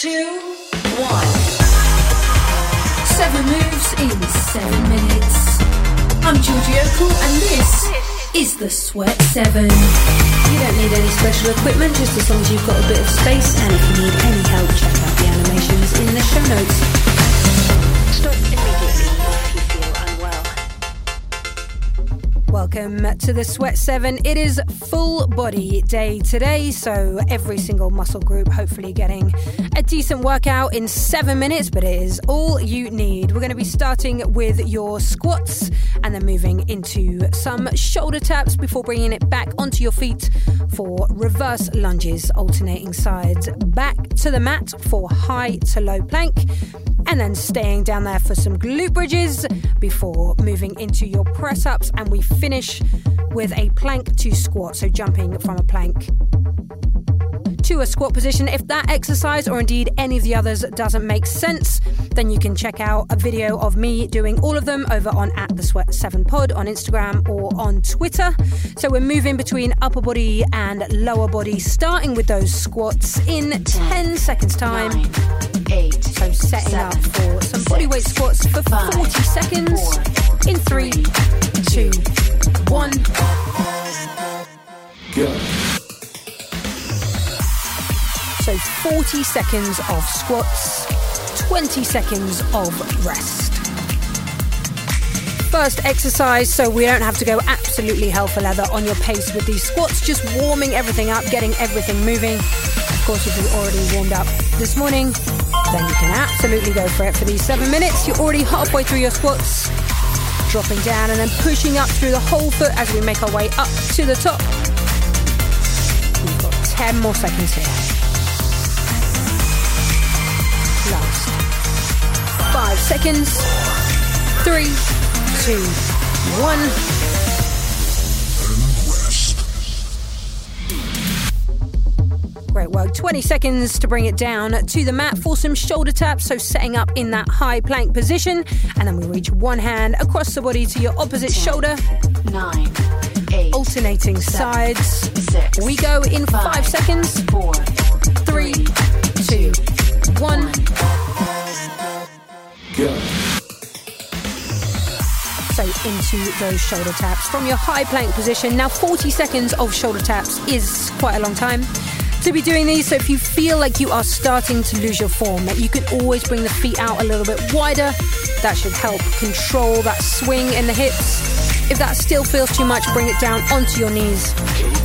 Two, one. Seven moves in seven minutes. I'm Georgie Okell, and this is the Sweat Seven. You don't need any special equipment, just as long as you've got a bit of space. And if you need any help, check out the animations in the show notes. Welcome to the Sweat 7. It is full body day today, so every single muscle group hopefully getting a decent workout in seven minutes, but it is all you need. We're going to be starting with your squats and then moving into some shoulder taps before bringing it back onto your feet for reverse lunges, alternating sides back to the mat for high to low plank and then staying down there for some glute bridges before moving into your press ups. And we finish with a plank to squat, so jumping from a plank to a squat position. If that exercise or indeed any of the others doesn't make sense, then you can check out a video of me doing all of them over on at the Sweat 7 Pod on Instagram or on Twitter. So we're moving between upper body and lower body, starting with those squats in 10 seconds time. Nine, eight, So setting up for some bodyweight squats for 40 seconds in three, two, one. So 40 seconds of squats, 20 seconds of rest. First exercise, so we don't have to go absolutely hell for leather on your pace with these squats, just warming everything up, getting everything moving. Of course, if you've already warmed up this morning, then you can absolutely go for it for these seven minutes. You're already halfway through your squats, dropping down and then pushing up through the whole foot as we make our way up to the top. We've got 10 more seconds here. Five seconds. Three, two, one. Great work. 20 seconds to bring it down to the mat for some shoulder taps. So setting up in that high plank position. And then we reach one hand across the body to your opposite shoulder, nine, eight, alternating seven, sides. six, We go in five five, seconds. four, Three, two, one. So into those shoulder taps from your high plank position. Now 40 seconds of shoulder taps is quite a long time to be doing these. So if you feel like you are starting to lose your form, you can always bring the feet out a little bit wider. That should help control that swing in the hips. If that still feels too much, bring it down onto your knees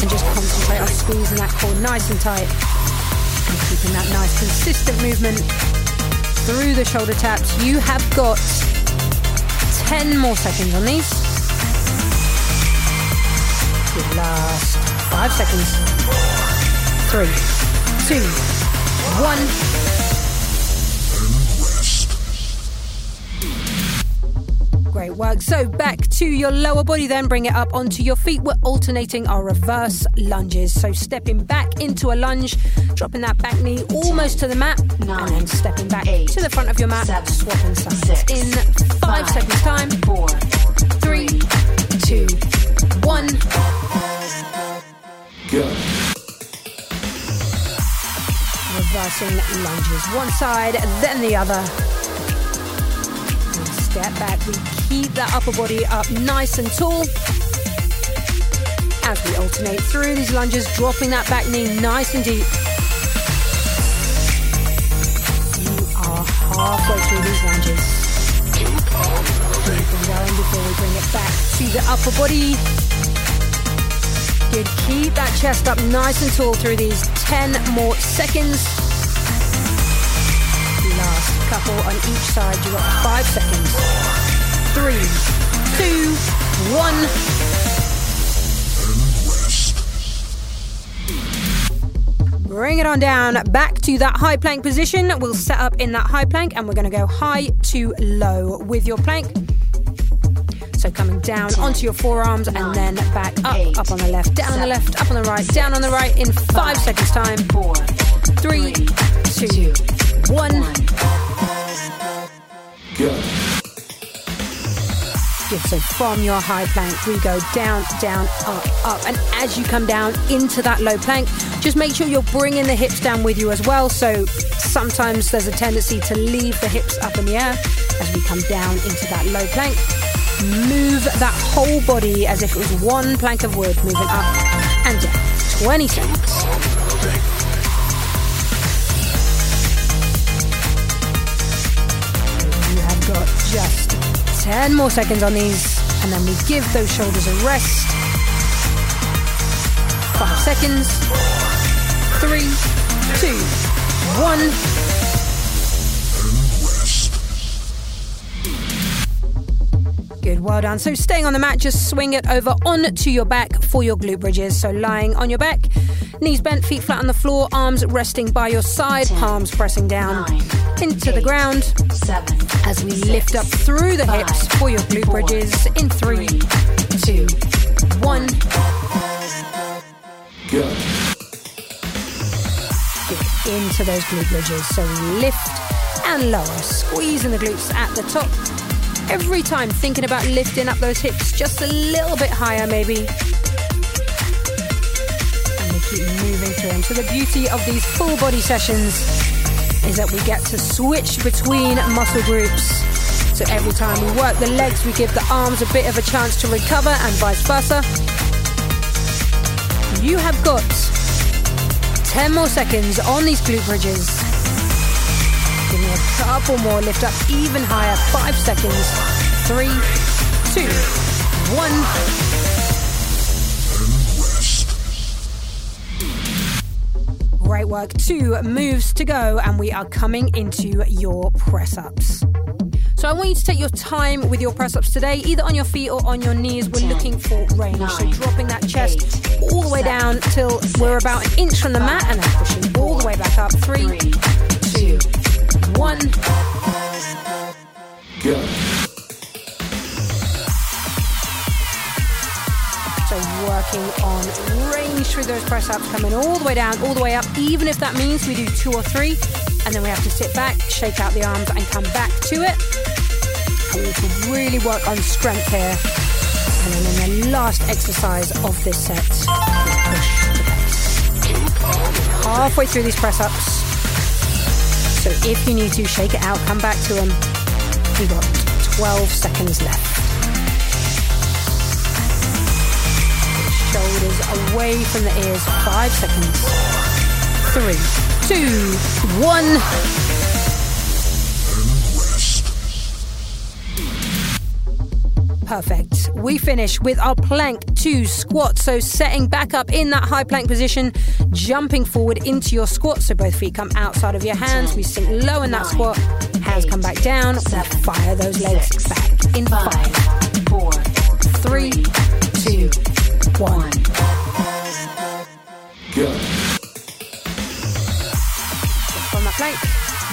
and just concentrate on squeezing that core nice and tight and keeping that nice consistent movement through the shoulder taps. You have got 10 more seconds on these. Your last five seconds. Three, two, one. Great work. So back to your lower body, then bring it up onto your feet. We're alternating our reverse lunges. So stepping back into a lunge, dropping that back knee almost to the mat, and then stepping back eight, to the front of your mat, seven, swapping sides. six, In five seconds time. four, Three, two, one. Go Reversing lunges, one side, then the other. And step back. We keep that upper body up nice and tall. As we alternate through these lunges, dropping that back knee nice and deep. You are halfway through these lunges. Them going before we bring it back to the upper body. Good. Keep that chest up nice and tall through these 10 more seconds. Last couple on each side. You've got five seconds. Three, two, one. Bring it on down back to that high plank position. We'll set up in that high plank and we're going to go high to low with your plank. So coming down onto your forearms and then back up, up on the left, down on the left, up on the right, down on the right in five seconds time. Four, three, two, one. Go. So from your high plank, we go down, down, up, up. And as you come down into that low plank, just make sure you're bringing the hips down with you as well. So sometimes there's a tendency to leave the hips up in the air as we come down into that low plank. Move that whole body as if it was one plank of wood moving up and down. 20 seconds. You have got just 10 more seconds on these, and then we give those shoulders a rest. Five seconds. Three, two, one. Good, well done. So staying on the mat, just swing it over onto your back for your glute bridges. So lying on your back, knees bent, feet flat on the floor, arms resting by your side, palms pressing down into the ground as we lift up through the hips for your glute bridges in three, two, one. Go. Get into those glute bridges. So we lift and lower, squeezing the glutes at the top. Every time thinking about lifting up those hips just a little bit higher, maybe. Keep moving. So the beauty of these full body sessions is that we get to switch between muscle groups. So every time we work the legs, we give the arms a bit of a chance to recover and vice versa. You have got 10 more seconds on these glute bridges. Give me a couple more, lift up even higher. Five seconds. Three, two, one. Great work. Two moves to go, and we are coming into your press ups. So I want you to take your time with your press ups today, either on your feet or on your knees. We're looking for range. so dropping that chest all the way down till we're about an inch from the mat and then pushing all the way back up. Three, two, one. Go. So working on range through those press ups, coming all the way down, all the way up, even if that means we do two or three, and then we have to sit back, shake out the arms, and come back to it. And we can really work on strength here. And then in the last exercise of this set. Halfway through these press ups. So if you need to, shake it out, come back to them. We've got 12 seconds left. Shoulders away from the ears. Five seconds. Three, to, one. Perfect. We finish with our plank two squat. So setting back up in that high plank position, jumping forward into your squat. So both feet come outside of your hands. We sink low in that squat. Hands come back down. Fire those legs back in five, four, three, one. Go. That plank.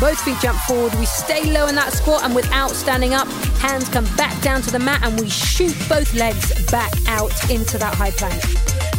Both feet jump forward. We stay low in that squat and without standing up, hands come back down to the mat and we shoot both legs back out into that high plank.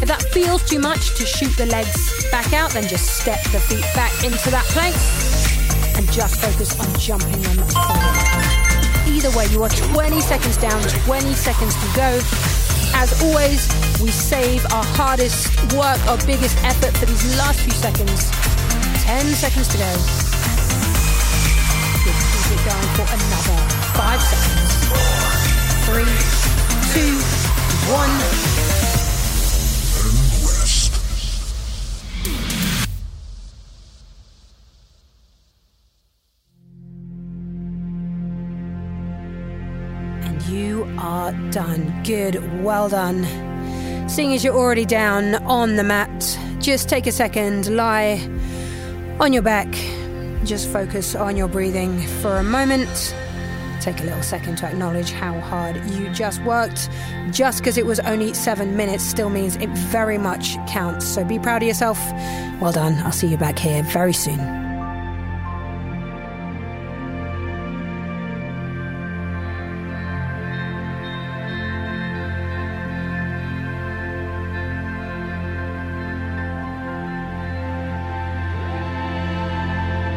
If that feels too much to shoot the legs back out, then just step the feet back into that plank and just focus on jumping them forward. Either way, you are 20 seconds down, 20 seconds to go. As always, we save our hardest work, our biggest effort for these last few seconds. 10 seconds to go. Good. Keep it going for another five seconds. Three, two, one. are done. Good, well done. Seeing as you're already down on the mat, just take a second, lie on your back, just focus on your breathing for a moment. take a little second to acknowledge how hard you just worked. Just because it was only seven minutes still means it very much counts. So be proud of yourself. Well done. I'll see you back here very soon.